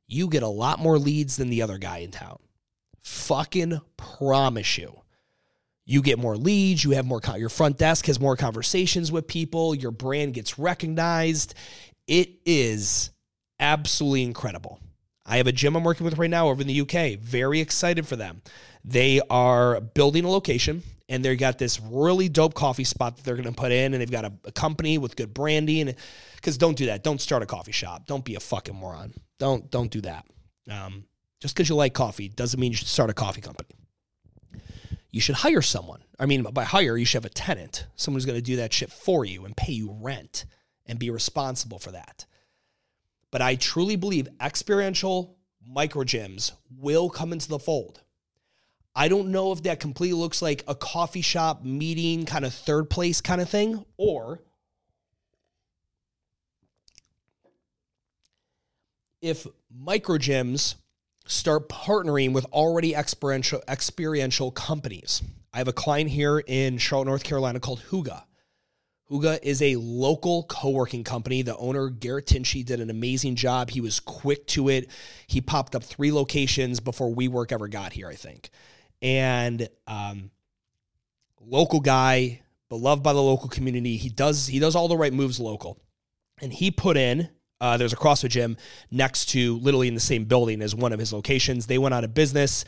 you get a lot more leads than the other guy in town. Fucking promise you you get more leads, you have more, your front desk has more conversations with people, your brand gets recognized. It is absolutely incredible. I have a gym I'm working with right now over in the UK. Very excited for them. They are building a location and they've got this really dope coffee spot that they're going to put in and they've got a, a company with good branding because don't do that don't start a coffee shop don't be a fucking moron don't don't do that um, just because you like coffee doesn't mean you should start a coffee company you should hire someone. I mean, by hire, you should have a tenant, someone who's going to do that shit for you and pay you rent and be responsible for that. But I truly believe experiential micro gyms will come into the fold. I don't know if that completely looks like a coffee shop meeting kind of third place kind of thing or if micro gyms start partnering with already experiential experiential companies. I have a client here in Charlotte, North Carolina called Hygge. Hygge is a local co-working company. The owner, Garrett Tinchy, did an amazing job. He was quick to it. He popped up three locations before WeWork ever got here, I think. And um, local guy, beloved by the local community. He does he does all the right moves local. And he put in uh, there's a CrossFit gym next to, literally in the same building as one of his locations. They went out of business,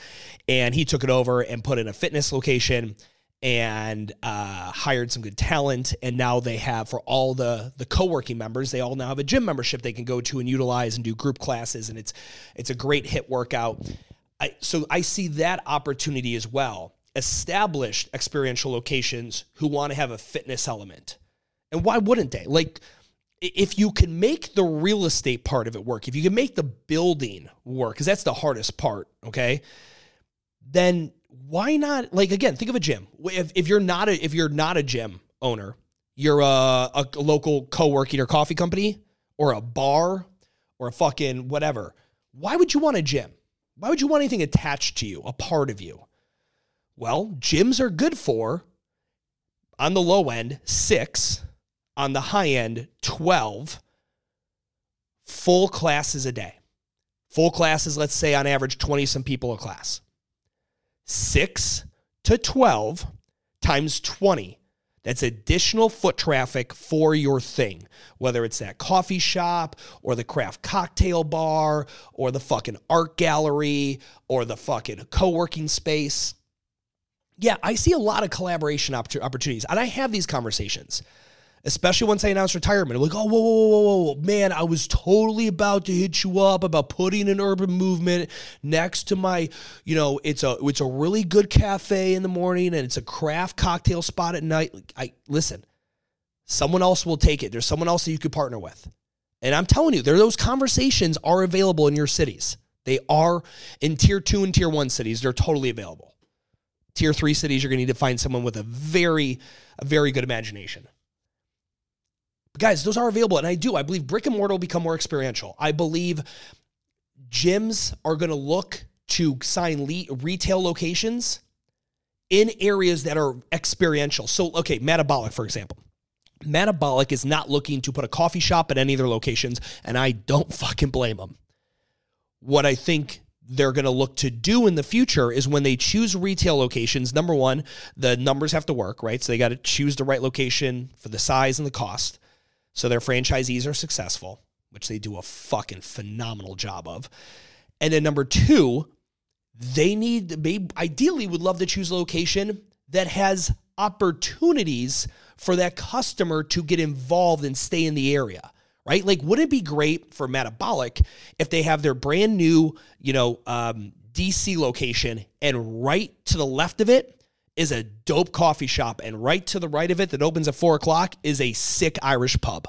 and he took it over and put in a fitness location. and uh, hired some good talent and now they have for all the the co-working members they all now have a gym membership they can go to and utilize and do group classes and it's it's a great hit workout I, so i see that opportunity as well. Established experiential locations who want to have a fitness element. And why wouldn't they? Like if you can make the real estate part of it work if you can make the building work because that's the hardest part okay? Then why not like again think of a gym. If, if you're not a if you're not a gym owner you're a, a local co-working or coffee company or a bar or a fucking whatever why would you want a gym why would you want anything attached to you a part of you well gyms are good for on the low end six on the high end 12 full classes a day full classes let's say on average 20 some people a class 6 to 12 times 20. That's additional foot traffic for your thing, whether it's that coffee shop or the craft cocktail bar or the fucking art gallery or the fucking co working space. Yeah, I see a lot of collaboration opportunities, and I have these conversations especially once I announced retirement. Like, oh, whoa, whoa, whoa, whoa, whoa, man, I was totally about to hit you up about putting an urban movement next to my, you know, it's a it's a really good cafe in the morning and it's a craft cocktail spot at night. I listen, someone else will take it. There's someone else that you could partner with. And I'm telling you, there those conversations are available in your cities. They are in tier two and tier one cities. They're totally available. Tier three cities, you're going to need to find someone with a very, a very good imagination guys, those are available. And I do. I believe brick and mortar will become more experiential. I believe gyms are going to look to sign le- retail locations in areas that are experiential. So, okay, Metabolic, for example. Metabolic is not looking to put a coffee shop at any of their locations, and I don't fucking blame them. What I think they're going to look to do in the future is when they choose retail locations, number one, the numbers have to work, right? So they got to choose the right location for the size and the cost so their franchisees are successful, which they do a fucking phenomenal job of. And then number two, they need they ideally would love to choose a location that has opportunities for that customer to get involved and stay in the area right like wouldn't it be great for metabolic if they have their brand new you know um, dc location and right to the left of it is a dope coffee shop, and right to the right of it that opens at four o'clock is a sick Irish pub.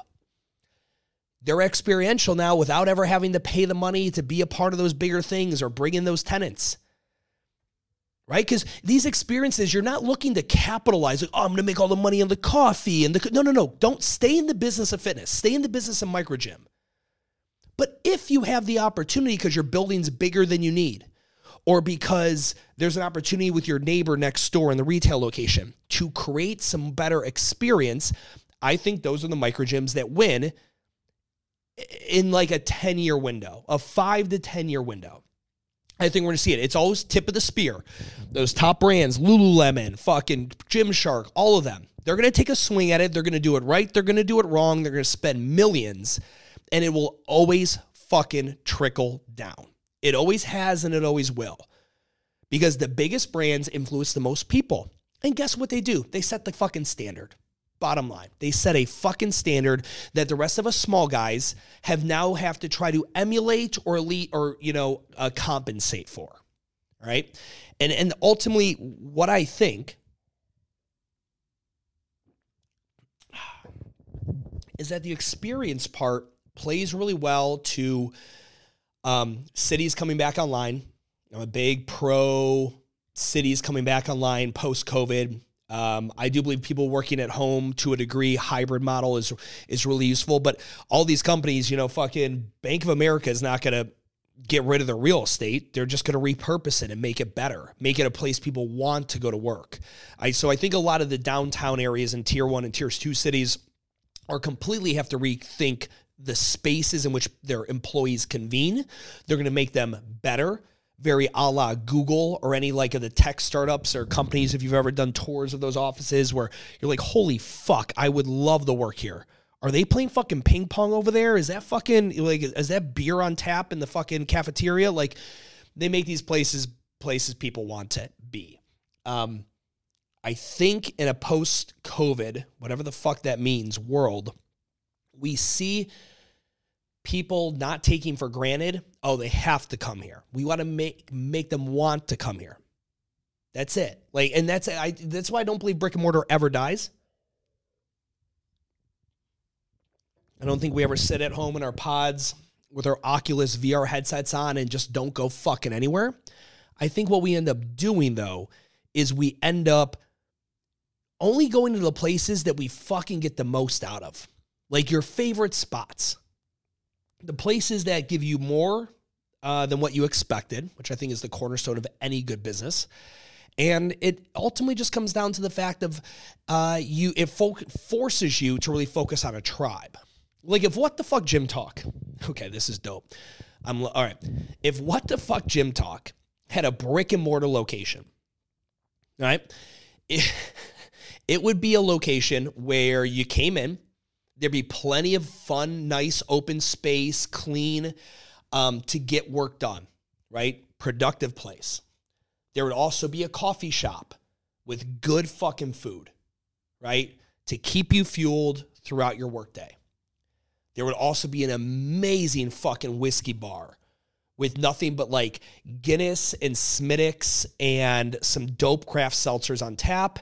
They're experiential now without ever having to pay the money to be a part of those bigger things or bring in those tenants. Right? Because these experiences, you're not looking to capitalize. Like, oh, I'm going to make all the money on the coffee and the. No, no, no. Don't stay in the business of fitness. Stay in the business of micro gym. But if you have the opportunity because your building's bigger than you need, or because there's an opportunity with your neighbor next door in the retail location to create some better experience, I think those are the micro gyms that win in like a 10 year window, a five to 10 year window. I think we're gonna see it. It's always tip of the spear. Those top brands, Lululemon, fucking Gymshark, all of them. They're gonna take a swing at it. They're gonna do it right. They're gonna do it wrong. They're gonna spend millions, and it will always fucking trickle down. It always has and it always will. Because the biggest brands influence the most people. And guess what they do? They set the fucking standard. Bottom line, they set a fucking standard that the rest of us small guys have now have to try to emulate or elite or you know uh, compensate for, right? And and ultimately, what I think is that the experience part plays really well to um, cities coming back online. I'm a big pro cities coming back online post COVID. Um, I do believe people working at home to a degree, hybrid model is is really useful. But all these companies, you know, fucking Bank of America is not going to get rid of the real estate. They're just going to repurpose it and make it better, make it a place people want to go to work. I so I think a lot of the downtown areas in tier one and tier two cities are completely have to rethink the spaces in which their employees convene. They're going to make them better, very a la Google or any like of the tech startups or companies. If you've ever done tours of those offices where you're like, holy fuck, I would love the work here. Are they playing fucking ping pong over there? Is that fucking like is that beer on tap in the fucking cafeteria? Like they make these places places people want to be. Um, I think in a post COVID, whatever the fuck that means, world, we see people not taking for granted, oh, they have to come here. We want to make make them want to come here. That's it. Like, and that's I that's why I don't believe brick and mortar ever dies. I don't think we ever sit at home in our pods with our Oculus VR headsets on and just don't go fucking anywhere. I think what we end up doing though is we end up only going to the places that we fucking get the most out of. Like your favorite spots. The places that give you more uh, than what you expected, which I think is the cornerstone of any good business. And it ultimately just comes down to the fact of uh, you it fo- forces you to really focus on a tribe. Like if what the fuck gym talk, okay, this is dope. I'm all right. If what the fuck gym talk had a brick and mortar location, right? It, it would be a location where you came in, there'd be plenty of fun, nice, open space, clean um, to get work done, right? Productive place. There would also be a coffee shop with good fucking food, right? To keep you fueled throughout your workday. There would also be an amazing fucking whiskey bar with nothing but like Guinness and Smithwick's and some dope craft seltzers on tap.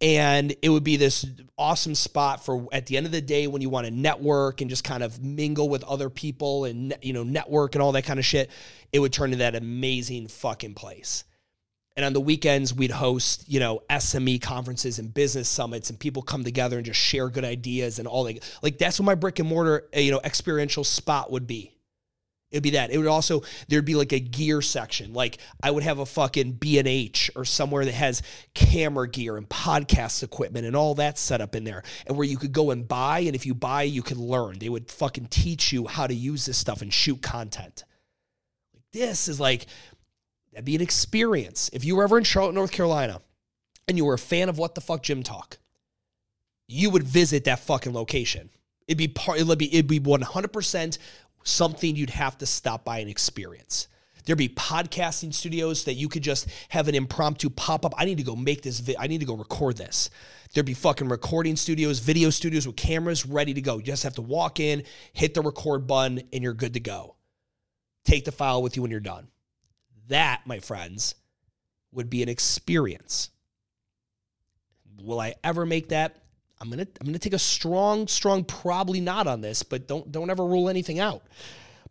And it would be this awesome spot for at the end of the day when you want to network and just kind of mingle with other people and you know network and all that kind of shit. It would turn into that amazing fucking place. And on the weekends, we'd host, you know, SME conferences and business summits, and people come together and just share good ideas and all that. Like that's what my brick and mortar, you know, experiential spot would be. It'd be that. It would also there'd be like a gear section. Like I would have a fucking B and H or somewhere that has camera gear and podcast equipment and all that set up in there, and where you could go and buy. And if you buy, you could learn. They would fucking teach you how to use this stuff and shoot content. This is like That'd be an experience. If you were ever in Charlotte, North Carolina, and you were a fan of what the fuck Gym Talk, you would visit that fucking location. It'd be part. It'd be it'd be one hundred percent something you'd have to stop by and experience. There'd be podcasting studios that you could just have an impromptu pop up. I need to go make this. Vi- I need to go record this. There'd be fucking recording studios, video studios with cameras ready to go. You just have to walk in, hit the record button, and you're good to go. Take the file with you when you're done. That, my friends, would be an experience. Will I ever make that? I'm gonna I'm gonna take a strong, strong probably not on this, but don't don't ever rule anything out.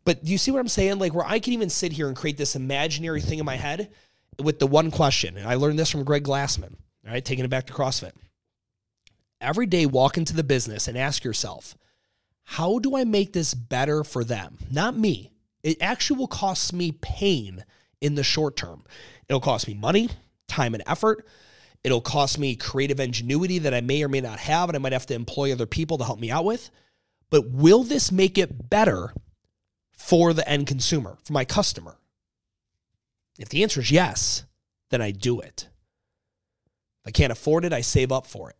But do you see what I'm saying? Like where I can even sit here and create this imaginary thing in my head with the one question. And I learned this from Greg Glassman, all right, taking it back to CrossFit. Every day walk into the business and ask yourself, how do I make this better for them? Not me. It actually will cost me pain in the short term. It'll cost me money, time, and effort. It'll cost me creative ingenuity that I may or may not have, and I might have to employ other people to help me out with. But will this make it better for the end consumer, for my customer? If the answer is yes, then I do it. If I can't afford it, I save up for it.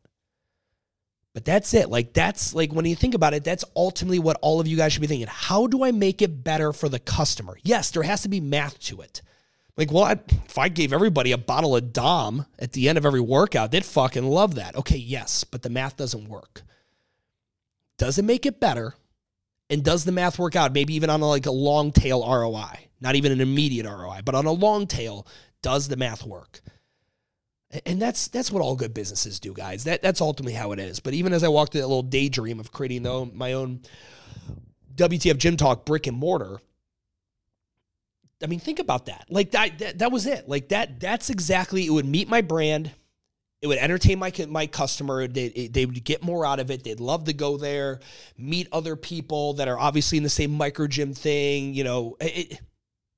But that's it. Like, that's like when you think about it, that's ultimately what all of you guys should be thinking. How do I make it better for the customer? Yes, there has to be math to it. Like, well, I, if I gave everybody a bottle of Dom at the end of every workout, they'd fucking love that. Okay, yes, but the math doesn't work. Does it make it better? And does the math work out? Maybe even on a, like a long tail ROI, not even an immediate ROI, but on a long tail, does the math work? And that's that's what all good businesses do, guys. That that's ultimately how it is. But even as I walked through that little daydream of creating my own WTF Gym Talk brick and mortar, I mean, think about that. Like that, that, that was it. Like that, that's exactly, it would meet my brand. It would entertain my my customer. They, they would get more out of it. They'd love to go there, meet other people that are obviously in the same micro gym thing. You know, it,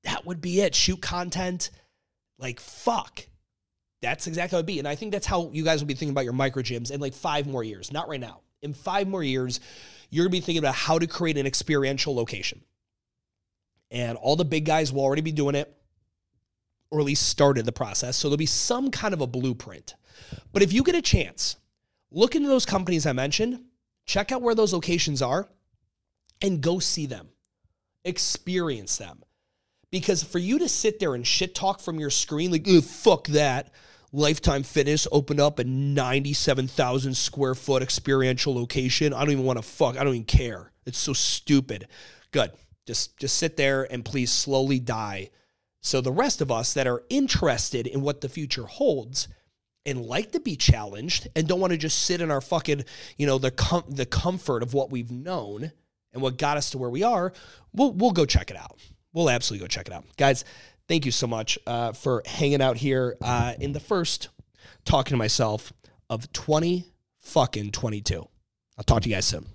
that would be it. Shoot content. Like, fuck. That's exactly how it'd be. And I think that's how you guys will be thinking about your micro gyms in like five more years. Not right now. In five more years, you're gonna be thinking about how to create an experiential location and all the big guys will already be doing it or at least started the process. So there'll be some kind of a blueprint. But if you get a chance, look into those companies I mentioned, check out where those locations are, and go see them, experience them. Because for you to sit there and shit talk from your screen, like, fuck that, Lifetime Fitness opened up a 97,000 square foot experiential location. I don't even want to fuck. I don't even care. It's so stupid. Good. Just just sit there and please slowly die. So the rest of us that are interested in what the future holds and like to be challenged and don't want to just sit in our fucking, you know, the com- the comfort of what we've known and what got us to where we are, we'll we'll go check it out. We'll absolutely go check it out. Guys, thank you so much uh, for hanging out here uh, in the first talking to myself of 20 fucking 22. I'll talk to you guys soon.